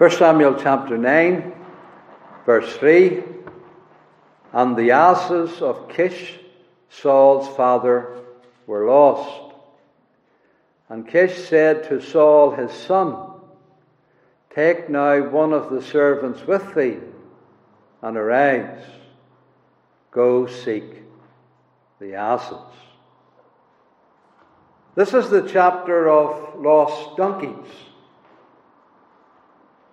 1 Samuel chapter 9, verse 3 And the asses of Kish, Saul's father, were lost. And Kish said to Saul his son, Take now one of the servants with thee, and arise, go seek the asses. This is the chapter of lost donkeys.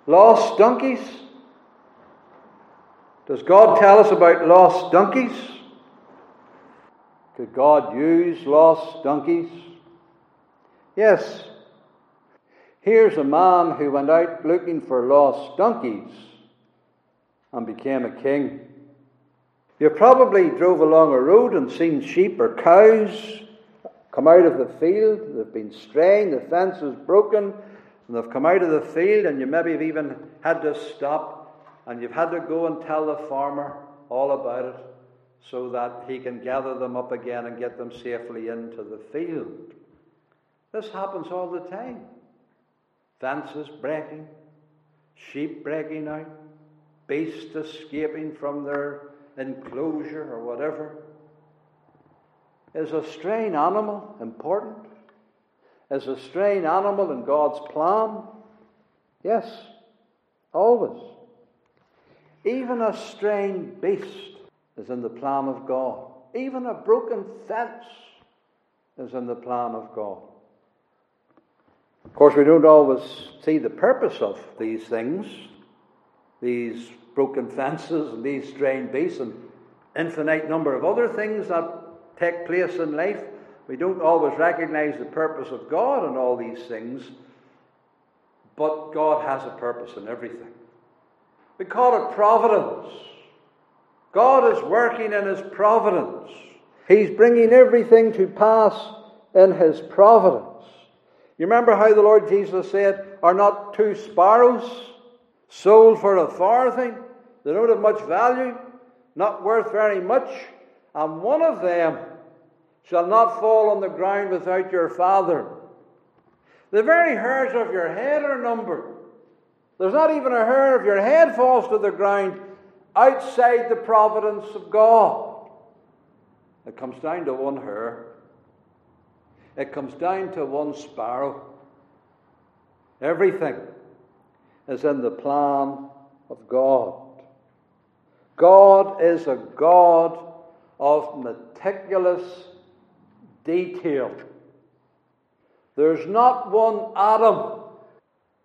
Lost donkeys? Does God tell us about lost donkeys? Could God use lost donkeys? Yes. Here's a man who went out looking for lost donkeys and became a king. You probably drove along a road and seen sheep or cows come out of the field. They've been straying, the fence is broken, and they've come out of the field, and you maybe have even had to stop, and you've had to go and tell the farmer all about it so that he can gather them up again and get them safely into the field. This happens all the time. Fences breaking, sheep breaking out, beasts escaping from their enclosure or whatever. Is a straying animal important? Is a straying animal in God's plan? Yes, always. Even a straying beast is in the plan of God. Even a broken fence is in the plan of God. Of course, we don't always see the purpose of these things, these broken fences and these straying beasts and infinite number of other things that take place in life. We don't always recognize the purpose of God in all these things, but God has a purpose in everything. We call it providence. God is working in His providence. He's bringing everything to pass in His providence. You remember how the Lord Jesus said, Are not two sparrows sold for a farthing? They don't have much value, not worth very much and one of them shall not fall on the ground without your Father. The very hairs of your head are numbered. There's not even a hair of your head falls to the ground outside the providence of God. It comes down to one hair. It comes down to one sparrow. Everything is in the plan of God. God is a God of meticulous detail. There's not one atom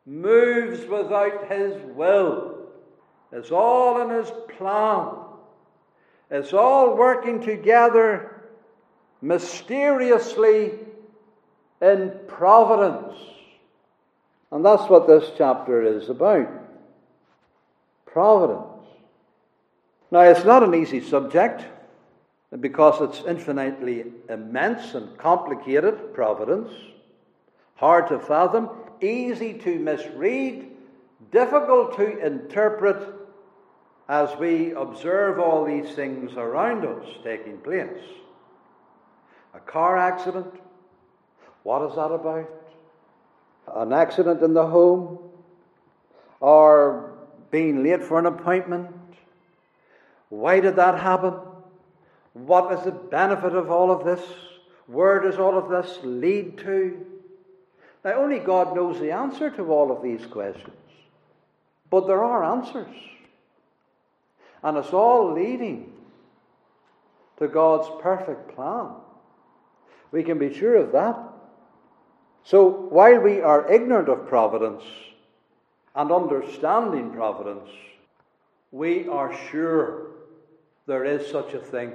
moves without his will. It's all in his plan. It's all working together mysteriously in providence. And that's what this chapter is about. Providence. Now, it's not an easy subject because it's infinitely immense and complicated, providence, hard to fathom, easy to misread, difficult to interpret as we observe all these things around us taking place. A car accident, what is that about? An accident in the home, or being late for an appointment. Why did that happen? What is the benefit of all of this? Where does all of this lead to? Now, only God knows the answer to all of these questions. But there are answers. And it's all leading to God's perfect plan. We can be sure of that. So, while we are ignorant of providence and understanding providence, we are sure there is such a thing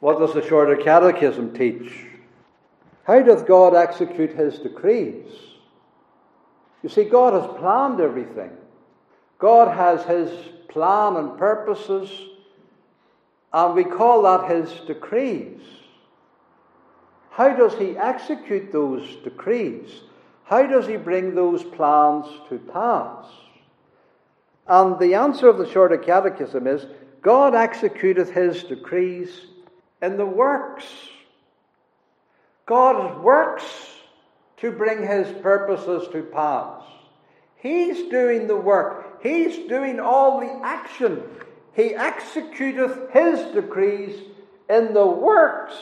what does the Shorter Catechism teach? How doth God execute his decrees? You see, God has planned everything. God has his plan and purposes, and we call that his decrees. How does he execute those decrees? How does he bring those plans to pass? And the answer of the Shorter Catechism is God executeth his decrees in the works. God works to bring his purposes to pass. He's doing the work. He's doing all the action. He executeth his decrees in the works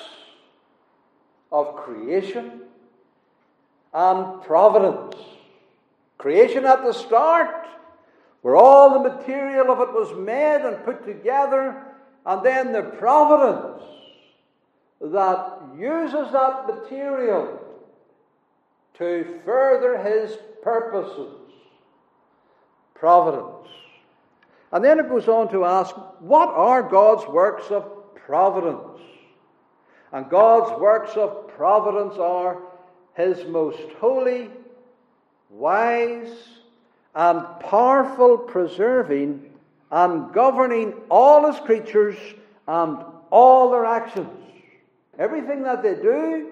of creation and providence. Creation at the start, where all the material of it was made and put together, and then the providence that uses that material to further his purposes. Providence. And then it goes on to ask, what are God's works of providence? And God's works of providence are his most holy, wise, and powerful preserving and governing all his creatures and all their actions. Everything that they do,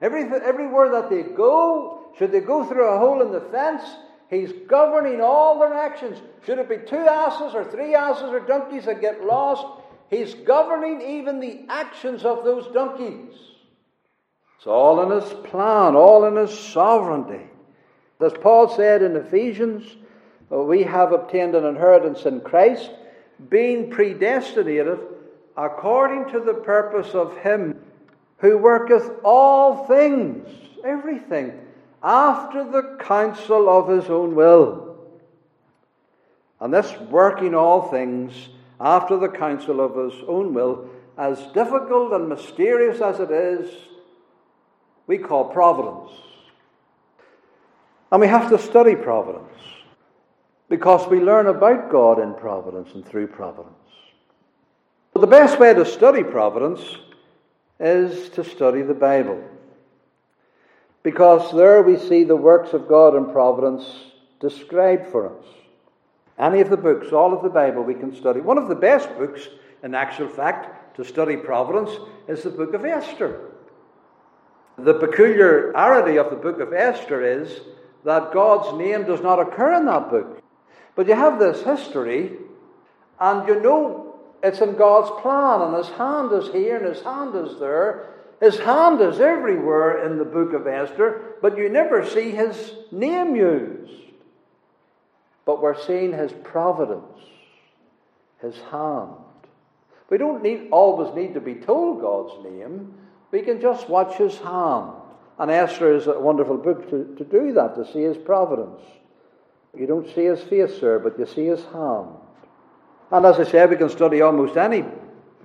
everything, everywhere that they go, should they go through a hole in the fence, he's governing all their actions. Should it be two asses or three asses or donkeys that get lost, he's governing even the actions of those donkeys. It's all in his plan, all in his sovereignty. As Paul said in Ephesians, uh, we have obtained an inheritance in Christ, being predestinated according to the purpose of Him who worketh all things, everything, after the counsel of His own will. And this working all things after the counsel of His own will, as difficult and mysterious as it is, we call providence. And we have to study providence because we learn about God in providence and through providence. But the best way to study providence is to study the Bible. Because there we see the works of God and providence described for us. Any of the books, all of the Bible, we can study. One of the best books, in actual fact, to study providence is the book of Esther. The peculiarity of the book of Esther is that God's name does not occur in that book. But you have this history, and you know it's in God's plan, and His hand is here and His hand is there. His hand is everywhere in the book of Esther, but you never see His name used. But we're seeing His providence, His hand. We don't need, always need to be told God's name. We can just watch His hand. And Esther is a wonderful book to, to do that, to see His providence. You don't see his face, sir, but you see his hand. And as I said, we can study almost any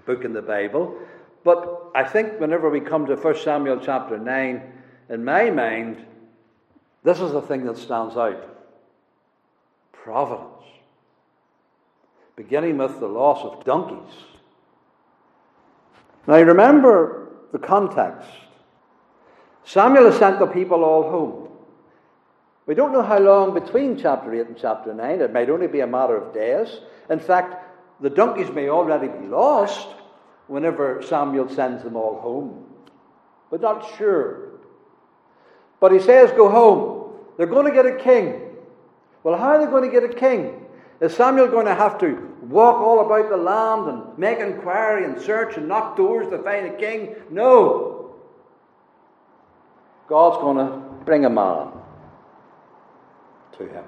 book in the Bible. But I think whenever we come to 1 Samuel chapter 9, in my mind, this is the thing that stands out providence. Beginning with the loss of donkeys. Now remember the context. Samuel has sent the people all home. We don't know how long between chapter 8 and chapter 9. It might only be a matter of days. In fact, the donkeys may already be lost whenever Samuel sends them all home. But not sure. But he says, Go home. They're going to get a king. Well, how are they going to get a king? Is Samuel going to have to walk all about the land and make inquiry and search and knock doors to find a king? No. God's going to bring a man to him.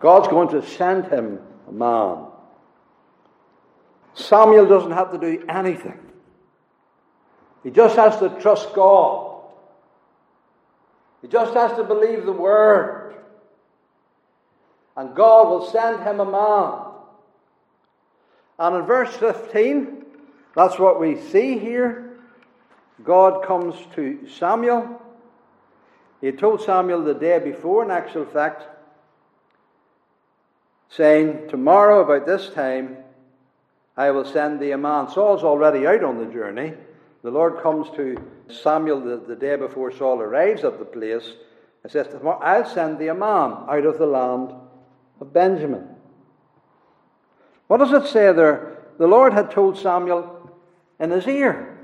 God's going to send him a man. Samuel doesn't have to do anything. He just has to trust God. He just has to believe the word. And God will send him a man. And in verse 15, that's what we see here. God comes to Samuel he had told Samuel the day before, in actual fact, saying, Tomorrow, about this time, I will send thee a man. Saul's already out on the journey. The Lord comes to Samuel the, the day before Saul arrives at the place and says, I'll send thee a man out of the land of Benjamin. What does it say there? The Lord had told Samuel in his ear.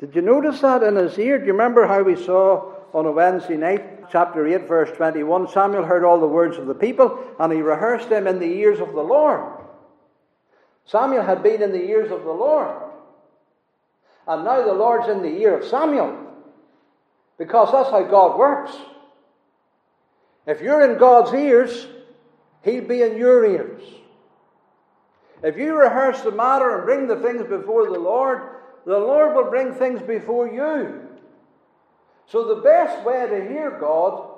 Did you notice that in his ear? Do you remember how we saw on a Wednesday night, chapter 8, verse 21, Samuel heard all the words of the people and he rehearsed them in the ears of the Lord. Samuel had been in the ears of the Lord. And now the Lord's in the ear of Samuel. Because that's how God works. If you're in God's ears, He'll be in your ears. If you rehearse the matter and bring the things before the Lord, the Lord will bring things before you. So, the best way to hear God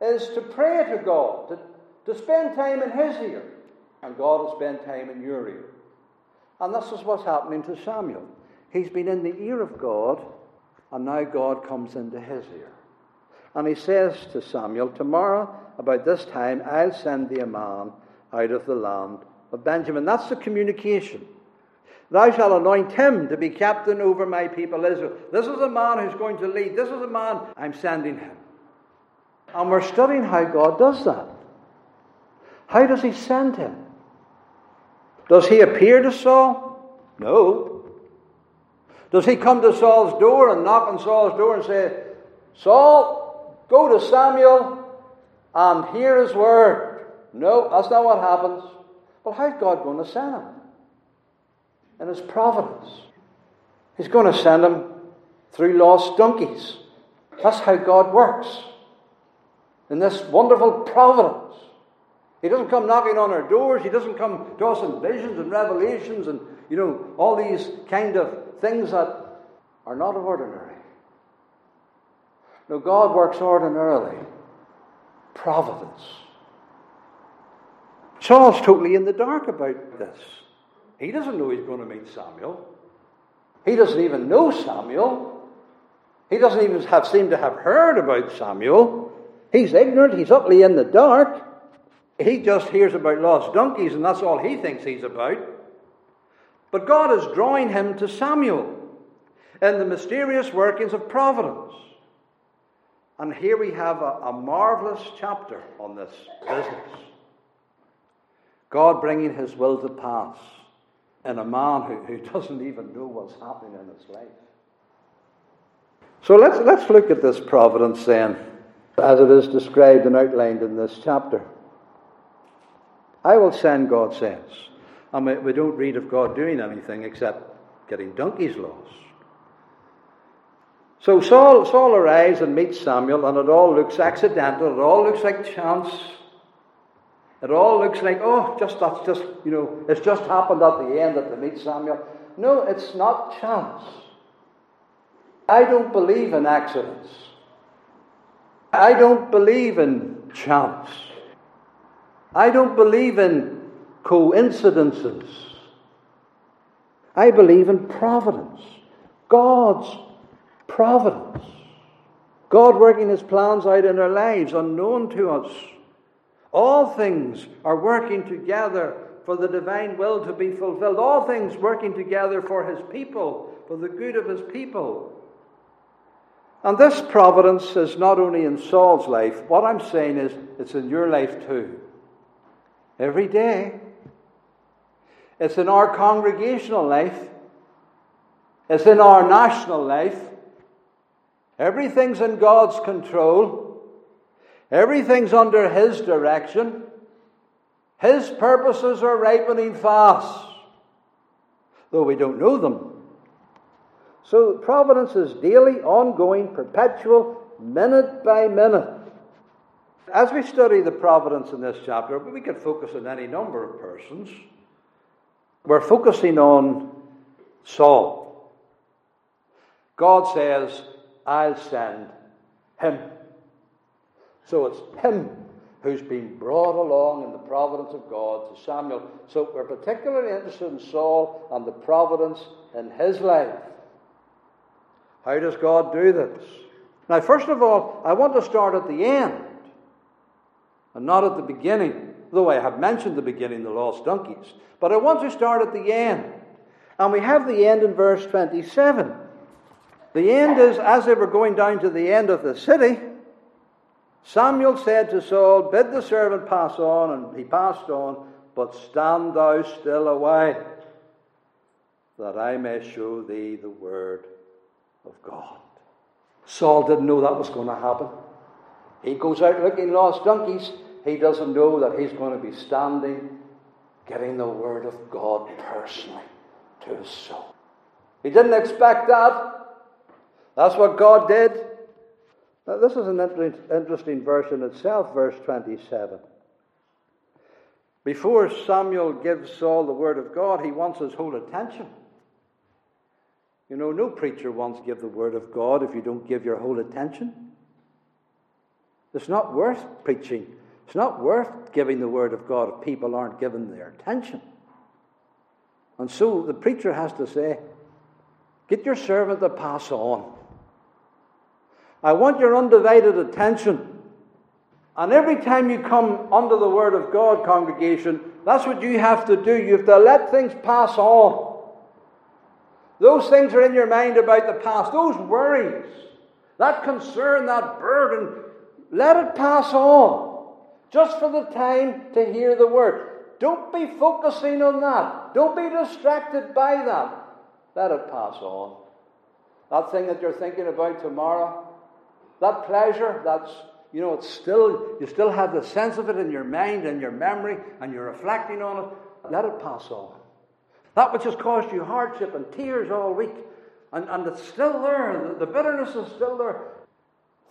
is to pray to God, to, to spend time in His ear, and God will spend time in your ear. And this is what's happening to Samuel. He's been in the ear of God, and now God comes into his ear. And he says to Samuel, Tomorrow, about this time, I'll send thee a man out of the land of Benjamin. That's the communication. Thou shalt anoint him to be captain over my people Israel. This is a man who's going to lead. This is a man I'm sending him. And we're studying how God does that. How does he send him? Does he appear to Saul? No. Does he come to Saul's door and knock on Saul's door and say, Saul, go to Samuel and hear his word? No, that's not what happens. Well, how's God going to send him? In his providence. He's going to send him through lost donkeys. That's how God works. In this wonderful providence. He doesn't come knocking on our doors. He doesn't come to us in visions and revelations and, you know, all these kind of things that are not ordinary. No, God works ordinarily. Providence. Saul's totally in the dark about this. He doesn't know he's going to meet Samuel. He doesn't even know Samuel. He doesn't even have seem to have heard about Samuel. He's ignorant. He's utterly in the dark. He just hears about lost donkeys, and that's all he thinks he's about. But God is drawing him to Samuel in the mysterious workings of providence. And here we have a, a marvelous chapter on this business. God bringing his will to pass in a man who, who doesn't even know what's happening in his life. So let's, let's look at this providence then, as it is described and outlined in this chapter. I will send, God says. And we, we don't read of God doing anything except getting donkeys lost. So Saul, Saul arrives and meets Samuel, and it all looks accidental. It all looks like chance. It all looks like, oh, just that's just, you know, it's just happened at the end that they meet Samuel. No, it's not chance. I don't believe in accidents. I don't believe in chance. I don't believe in coincidences. I believe in providence. God's providence. God working his plans out in our lives, unknown to us. All things are working together for the divine will to be fulfilled. All things working together for his people, for the good of his people. And this providence is not only in Saul's life, what I'm saying is it's in your life too. Every day. It's in our congregational life. It's in our national life. Everything's in God's control. Everything's under His direction. His purposes are ripening fast, though we don't know them. So providence is daily, ongoing, perpetual, minute by minute. As we study the providence in this chapter, we could focus on any number of persons. We're focusing on Saul. God says, I'll send him. So it's him who's been brought along in the providence of God to Samuel. So we're particularly interested in Saul and the providence in his life. How does God do this? Now, first of all, I want to start at the end and not at the beginning, though I have mentioned the beginning, the lost donkeys. But I want to start at the end. And we have the end in verse 27. The end is as they were going down to the end of the city, Samuel said to Saul, Bid the servant pass on, and he passed on, but stand thou still away, that I may show thee the word of God. Saul didn't know that was going to happen. He goes out looking lost donkeys. He doesn't know that he's going to be standing, getting the word of God personally to his soul. He didn't expect that. That's what God did. Now, this is an interesting verse in itself, verse 27. Before Samuel gives Saul the word of God, he wants his whole attention. You know, no preacher wants to give the word of God if you don't give your whole attention. It's not worth preaching. It's not worth giving the word of God if people aren't given their attention. And so the preacher has to say, Get your servant to pass on. I want your undivided attention. And every time you come under the Word of God, congregation, that's what you have to do. You have to let things pass on. Those things are in your mind about the past, those worries, that concern, that burden, let it pass on. Just for the time to hear the Word. Don't be focusing on that. Don't be distracted by that. Let it pass on. That thing that you're thinking about tomorrow, that pleasure, that's, you know, it's still, you still have the sense of it in your mind and your memory, and you're reflecting on it. Let it pass on. That which has caused you hardship and tears all week, and, and it's still there, the, bitterness is still there.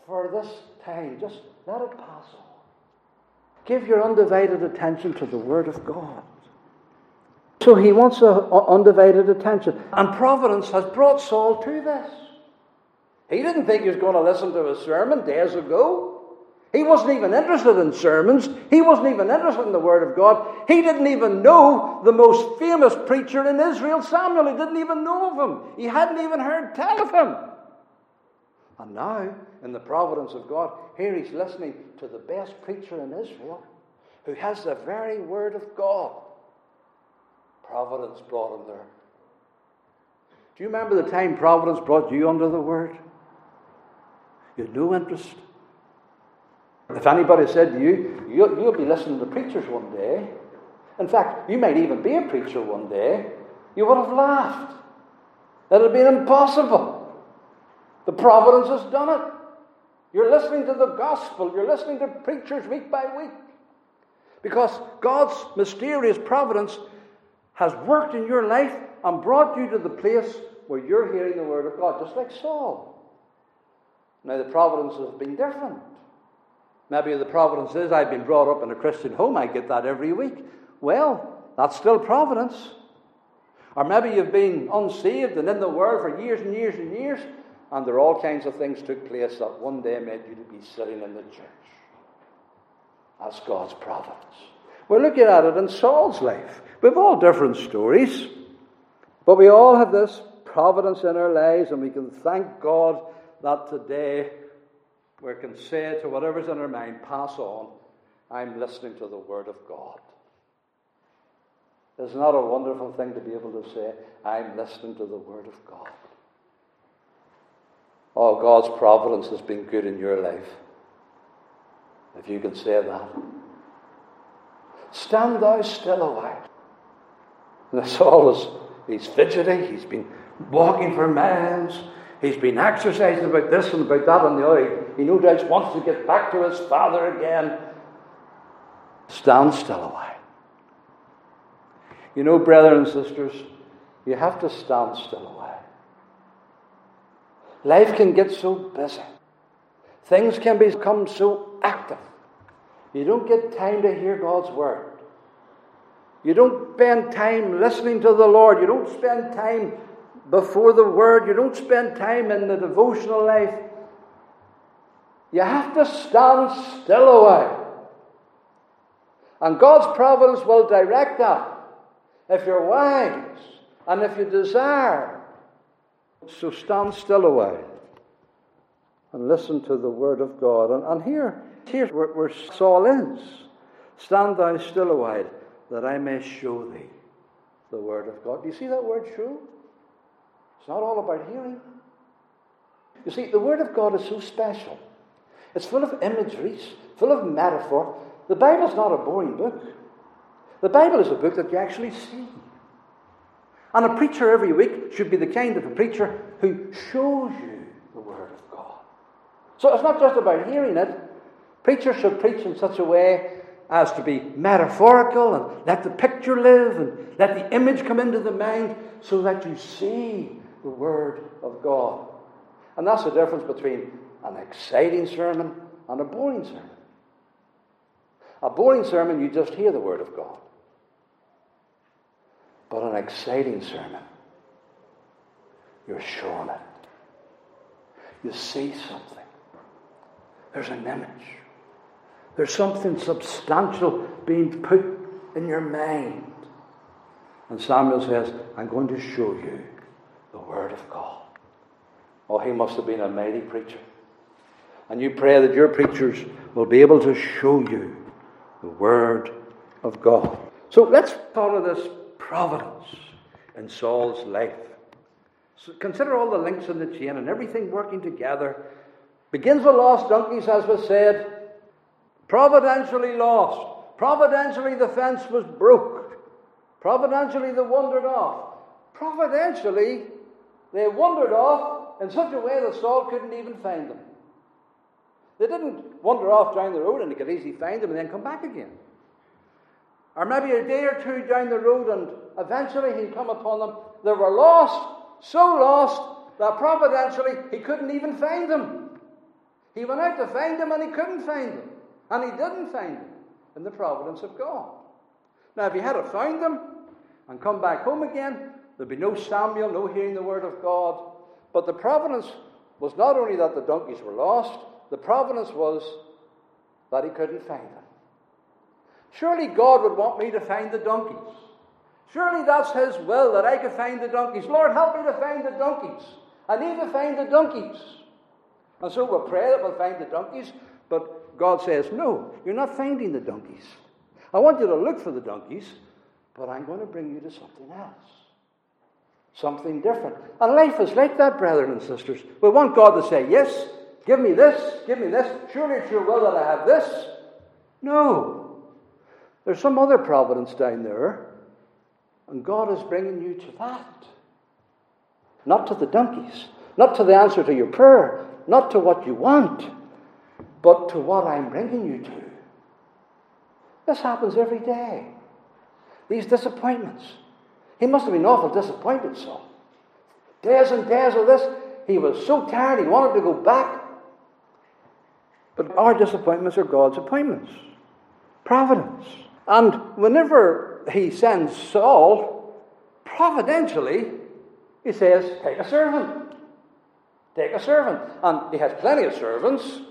For this time, just let it pass on. Give your undivided attention to the Word of God. So he wants a undivided attention. And providence has brought Saul to this. He didn't think he was going to listen to a sermon days ago. He wasn't even interested in sermons. He wasn't even interested in the Word of God. He didn't even know the most famous preacher in Israel, Samuel. He didn't even know of him. He hadn't even heard tell of him. And now, in the providence of God, here he's listening to the best preacher in Israel who has the very Word of God. Providence brought him there. Do you remember the time Providence brought you under the Word? You had no interest. If anybody said to you, you'll, you'll be listening to preachers one day, in fact, you might even be a preacher one day, you would have laughed. That would have been impossible. The providence has done it. You're listening to the gospel, you're listening to preachers week by week. Because God's mysterious providence has worked in your life and brought you to the place where you're hearing the word of God, just like Saul. Now, the providence has been different. Maybe the providence is I've been brought up in a Christian home, I get that every week. Well, that's still providence. Or maybe you've been unsaved and in the world for years and years and years, and there are all kinds of things took place that one day made you to be sitting in the church. That's God's providence. We're looking at it in Saul's life. We've all different stories, but we all have this providence in our lives, and we can thank God that today we can say to whatever's in our mind, pass on. I'm listening to the Word of God. It's not that a wonderful thing to be able to say, I'm listening to the Word of God. Oh, God's providence has been good in your life. If you can say that. Stand thou still a while. And Saul is he's fidgety, he's been walking for miles, he's been exercising about this and about that and the other. He no doubt wants to get back to his father again. Stand still a while. You know, brothers and sisters, you have to stand still a while. Life can get so busy. Things can become so active. You don't get time to hear God's word. You don't spend time listening to the Lord. You don't spend time before the word. You don't spend time in the devotional life. You have to stand still a while. And God's providence will direct that if you're wise and if you desire so stand still a while and listen to the word of God. And, and here, here's where, where Saul is. Stand thou still a while, that I may show thee the word of God. Do you see that word show? It's not all about hearing. You see, the word of God is so special. It's full of imageries, full of metaphor. The Bible's not a boring book. The Bible is a book that you actually see. And a preacher every week should be the kind of a preacher who shows you the Word of God. So it's not just about hearing it. Preachers should preach in such a way as to be metaphorical and let the picture live and let the image come into the mind so that you see the Word of God. And that's the difference between an exciting sermon and a boring sermon. A boring sermon, you just hear the Word of God. But an exciting sermon, you're shown it. You see something. There's an image. There's something substantial being put in your mind. And Samuel says, I'm going to show you the Word of God. Oh, he must have been a mighty preacher. And you pray that your preachers will be able to show you the Word of God. So let's follow this providence in Saul's life. So consider all the links in the chain and everything working together. Begins with lost donkeys, as was said. Providentially lost. Providentially, the fence was broke. Providentially, they wandered off. Providentially, they wandered off in such a way that Saul couldn't even find them. They didn't wander off down the road and he could easily find them and then come back again. Or maybe a day or two down the road and eventually he'd come upon them. They were lost, so lost that providentially he couldn't even find them. He went out to find them and he couldn't find them. And he didn't find them in the providence of God. Now, if he had found them and come back home again, there'd be no Samuel, no hearing the word of God. But the providence was not only that the donkeys were lost, the providence was that he couldn't find them. Surely God would want me to find the donkeys. Surely that's His will that I could find the donkeys. Lord, help me to find the donkeys. I need to find the donkeys. And so we'll pray that we'll find the donkeys, but God says, No, you're not finding the donkeys. I want you to look for the donkeys, but I'm going to bring you to something else. Something different. And life is like that, brethren and sisters. We want God to say, Yes, Give me this, give me this. Surely it's your will that I have this. No. There's some other providence down there, and God is bringing you to that. Not to the donkeys, not to the answer to your prayer, not to what you want, but to what I'm bringing you to. This happens every day. These disappointments. He must have been awful disappointed, so. Days and days of this. He was so tired, he wanted to go back. But our disappointments are God's appointments. Providence. And whenever he sends Saul, providentially, he says, Take a servant. Take a servant. And he has plenty of servants,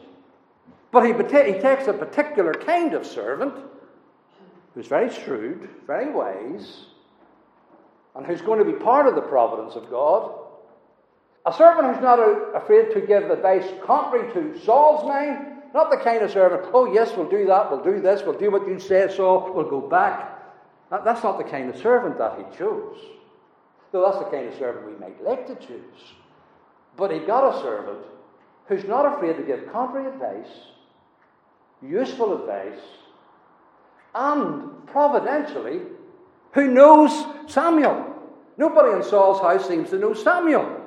but he, he takes a particular kind of servant who's very shrewd, very wise, and who's going to be part of the providence of God. A servant who's not afraid to give advice contrary to Saul's mind, not the kind of servant, oh, yes, we'll do that, we'll do this, we'll do what you say, so we'll go back. That's not the kind of servant that he chose. Though that's the kind of servant we might like to choose. But he got a servant who's not afraid to give contrary advice, useful advice, and providentially, who knows Samuel. Nobody in Saul's house seems to know Samuel.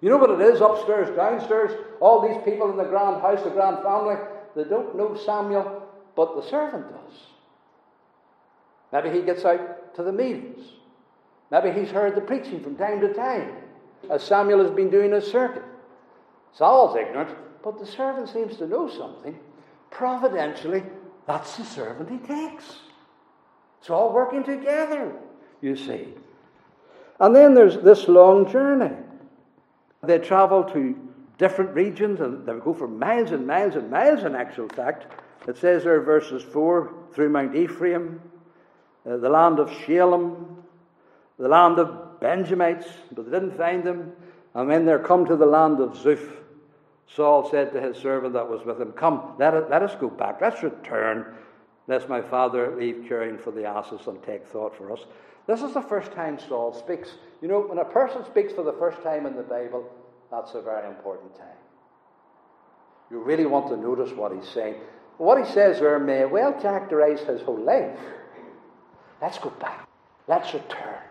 You know what it is upstairs, downstairs? All these people in the grand house, the grand family, they don't know Samuel, but the servant does. Maybe he gets out to the meetings. Maybe he's heard the preaching from time to time, as Samuel has been doing his circuit. Saul's ignorant, but the servant seems to know something. Providentially, that's the servant he takes. It's all working together, you see. And then there's this long journey. They travel to different regions and they go for miles and miles and miles in actual fact. It says there, verses 4 through Mount Ephraim, uh, the land of Shalim, the land of Benjamites, but they didn't find them. And when they come to the land of Zuph, Saul said to his servant that was with him, Come, let, it, let us go back, let's return, lest my father leave caring for the asses and take thought for us. This is the first time Saul speaks. You know, when a person speaks for the first time in the Bible, that's a very important time. You really want to notice what he's saying. What he says there may well characterize his whole life. Let's go back. Let's return.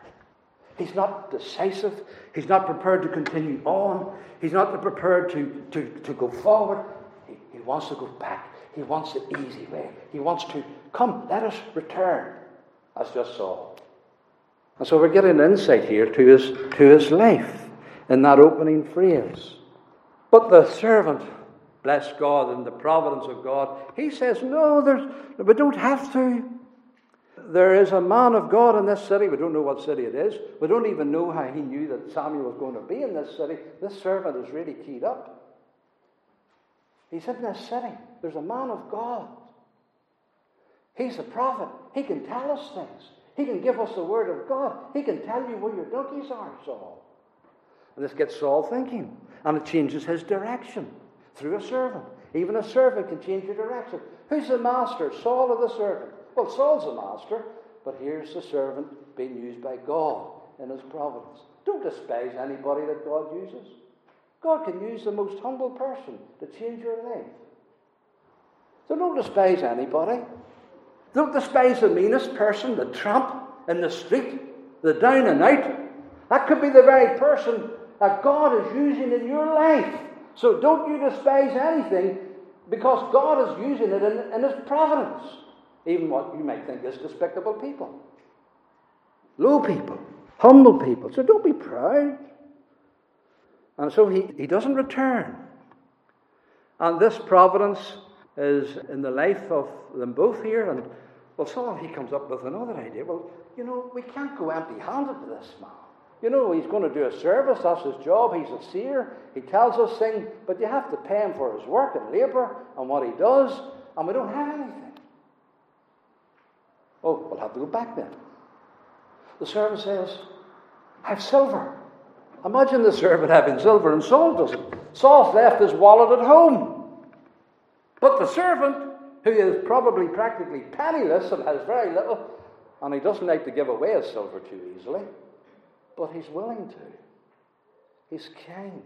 He's not decisive. He's not prepared to continue on. He's not prepared to, to, to go forward. He, he wants to go back. He wants the easy way. He wants to come, let us return, as just Saul. And so we're getting insight here to his, to his life in that opening phrase. But the servant bless God and the providence of God. He says, No, there's, we don't have to. There is a man of God in this city. We don't know what city it is. We don't even know how he knew that Samuel was going to be in this city. This servant is really keyed up. He's in this city. There's a man of God. He's a prophet. He can tell us things. He can give us the word of God. He can tell you where your donkeys are, Saul. And this gets Saul thinking. And it changes his direction through a servant. Even a servant can change your direction. Who's the master, Saul or the servant? Well, Saul's the master, but here's the servant being used by God in his providence. Don't despise anybody that God uses. God can use the most humble person to change your life. So don't despise anybody. Don't despise the meanest person, the tramp in the street, the down and out. That could be the very person that God is using in your life. So don't you despise anything because God is using it in, in His providence. Even what you might think is despicable people, low people, humble people. So don't be proud. And so he, he doesn't return. And this providence is in the life of them both here. And well, Saul, he comes up with another idea. Well, you know, we can't go empty handed to this man. You know, he's going to do a service, that's his job. He's a seer, he tells us things, but you have to pay him for his work and labour and what he does, and we don't have anything. Oh, we'll have to go back then. The servant says, I have silver. Imagine the servant having silver and Saul doesn't. Saul's left his wallet at home. But the servant, who is probably practically penniless and has very little, and he doesn't like to give away his silver too easily, but he's willing to. He's kind.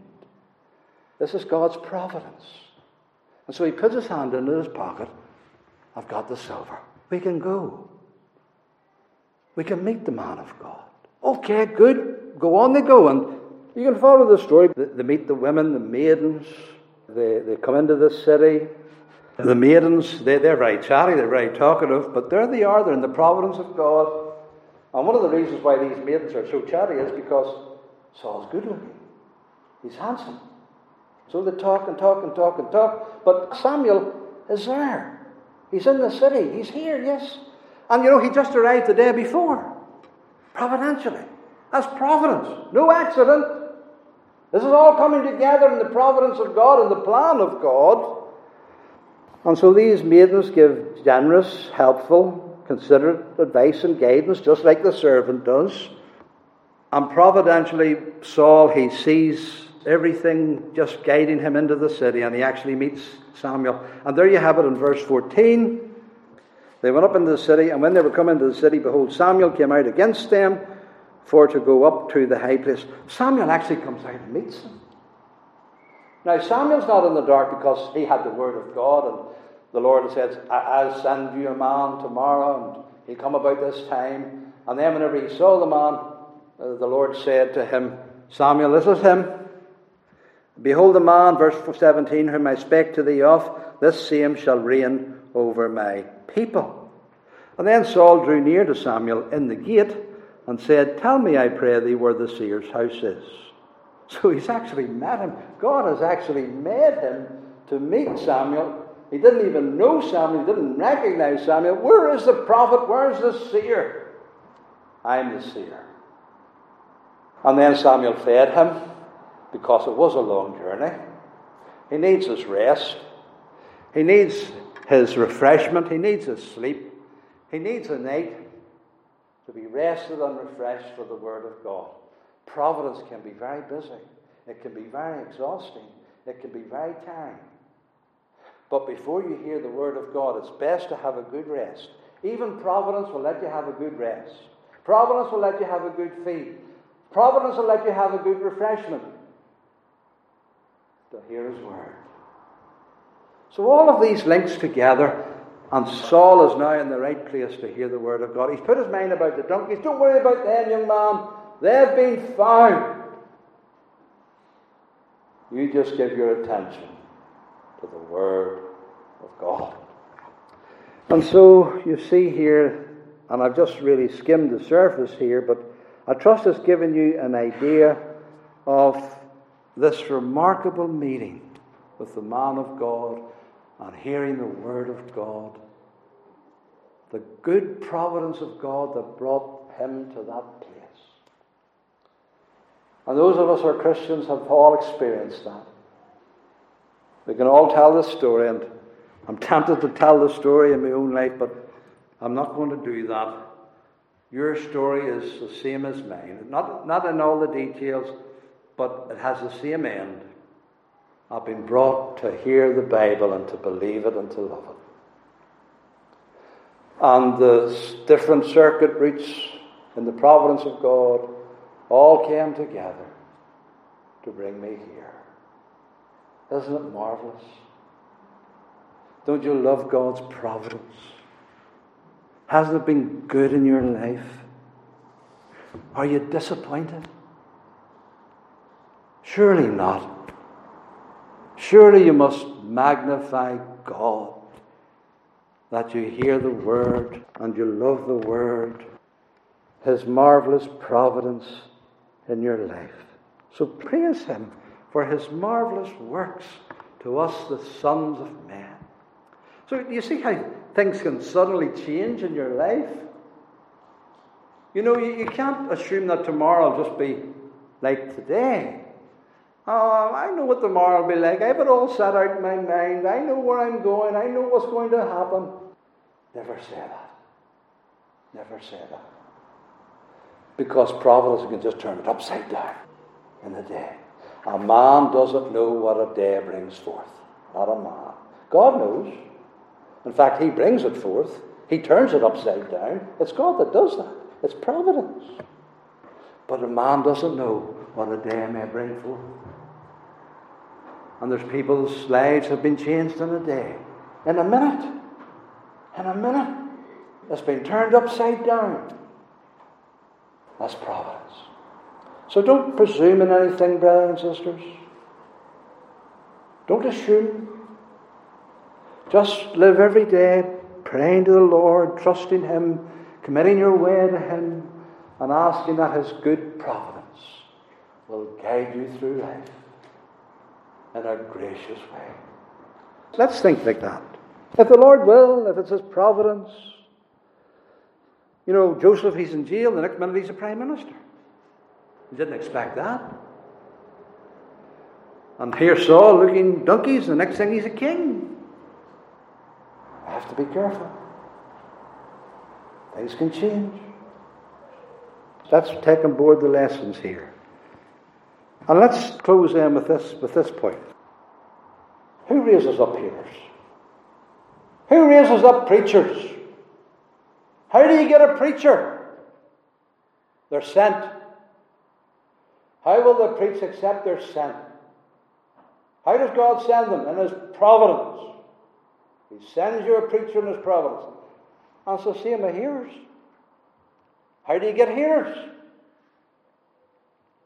This is God's providence. And so he puts his hand into his pocket. I've got the silver. We can go. We can meet the man of God. Okay, good. Go on, they go. And you can follow the story. They meet the women, the maidens. They, they come into the city. The maidens, they, they're very chatty, they're very talkative, but there they are, they're in the providence of God. And one of the reasons why these maidens are so chatty is because Saul's good looking. He's handsome. So they talk and talk and talk and talk. But Samuel is there. He's in the city. He's here, yes. And you know, he just arrived the day before. Providentially. That's providence. No accident. This is all coming together in the providence of God and the plan of God. And so these maidens give generous, helpful, considerate advice and guidance, just like the servant does. And providentially, Saul, he sees everything just guiding him into the city, and he actually meets Samuel. And there you have it in verse 14. They went up into the city, and when they were come into the city, behold, Samuel came out against them for to go up to the high place. Samuel actually comes out and meets them. Now, Samuel's not in the dark because he had the word of God, and the Lord says, I'll send you a man tomorrow, and he'll come about this time. And then, whenever he saw the man, uh, the Lord said to him, Samuel, this is him. Behold the man, verse 17, whom I spake to thee of, this same shall reign over my people. And then Saul drew near to Samuel in the gate and said, Tell me, I pray thee, where the seer's house is. So he's actually met him. God has actually made him to meet Samuel. He didn't even know Samuel, he didn't recognize Samuel. Where is the prophet? Where is the seer? I'm the seer. And then Samuel fed him because it was a long journey. He needs his rest, he needs his refreshment, he needs his sleep, he needs a night to be rested and refreshed for the Word of God. Providence can be very busy, it can be very exhausting, it can be very tiring. But before you hear the Word of God, it's best to have a good rest. Even Providence will let you have a good rest. Providence will let you have a good feed. Providence will let you have a good refreshment. To hear His Word. So all of these links together and Saul is now in the right place to hear the word of God. He's put his mind about the donkeys. Don't worry about them, young man. They've been found. You just give your attention to the word of God. And so you see here, and I've just really skimmed the surface here, but I trust it's given you an idea of this remarkable meeting with the man of God and hearing the word of God. The good providence of God that brought him to that place. And those of us who are Christians have all experienced that. We can all tell this story, and I'm tempted to tell the story in my own life, but I'm not going to do that. Your story is the same as mine. Not, not in all the details, but it has the same end. I've been brought to hear the Bible and to believe it and to love it. And the different circuit routes in the providence of God all came together to bring me here. Isn't it marvelous? Don't you love God's providence? Hasn't it been good in your life? Are you disappointed? Surely not. Surely you must magnify God that you hear the word and you love the word, His marvelous providence in your life. So praise Him for His marvelous works to us, the sons of men. So you see how things can suddenly change in your life? You know, you, you can't assume that tomorrow will just be like today. Oh, I know what tomorrow will be like. I have it all set out in my mind. I know where I'm going. I know what's going to happen. Never say that. Never say that. Because providence can just turn it upside down in a day. A man doesn't know what a day brings forth. Not a man. God knows. In fact, He brings it forth. He turns it upside down. It's God that does that. It's providence. But a man doesn't know what a day may bring forth. And there's people's lives have been changed in a day. In a minute. In a minute. It's been turned upside down. That's providence. So don't presume in anything, brothers and sisters. Don't assume. Just live every day praying to the Lord, trusting Him, committing your way to Him, and asking that His good providence will guide you through life in a gracious way. Let's think like that. If the Lord will, if it's His providence, you know, Joseph, he's in jail, the next minute he's a prime minister. He didn't expect that. And here Saul looking donkeys, the next thing he's a king. I have to be careful. Things can change. Let's take on board the lessons here. And let's close in with this, with this point. Who raises up hearers? Who raises up preachers? How do you get a preacher? They're sent. How will the preach except they're sent? How does God send them? In His providence. He sends you a preacher in His providence. And so see with hearers. How do you get hearers?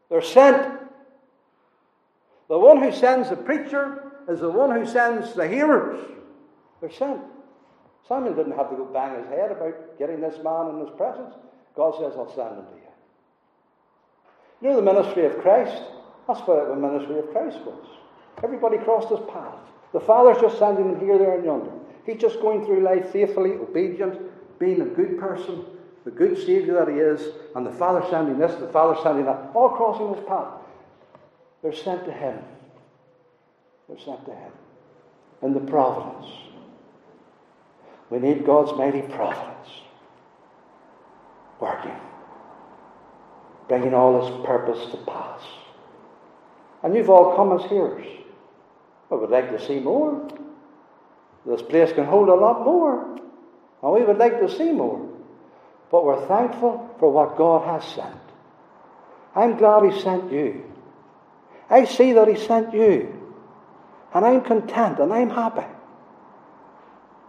They're sent. The one who sends the preacher is the one who sends the hearers. They're sent. Samuel didn't have to go bang his head about getting this man in his presence. God says, I'll send him to you. You know the ministry of Christ? That's what the ministry of Christ was. Everybody crossed his path. The Father's just sending him here, there, and yonder. He's just going through life faithfully, obedient, being a good person, the good Saviour that he is, and the Father sending this, the Father sending that, all crossing his path. They're sent to him. They're sent to him. In the providence. We need God's mighty providence working, bringing all his purpose to pass. And you've all come as hearers. I would like to see more. This place can hold a lot more. And we would like to see more. But we're thankful for what God has sent. I'm glad He sent you. I see that He sent you. And I'm content and I'm happy.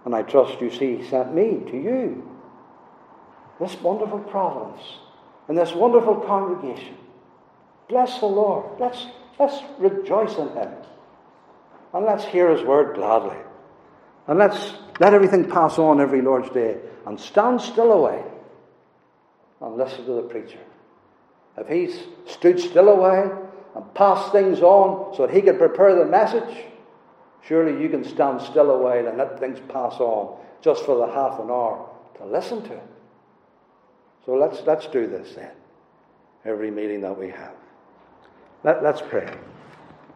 And I trust you see He sent me to you. This wonderful providence and this wonderful congregation. Bless the Lord. Let's, let's rejoice in Him. And let's hear His word gladly. And let's let everything pass on every Lord's Day and stand still away and listen to the preacher. If he's stood still away and passed things on so that he could prepare the message, Surely you can stand still a while and let things pass on just for the half an hour to listen to it. So let's, let's do this then, every meeting that we have. Let, let's pray.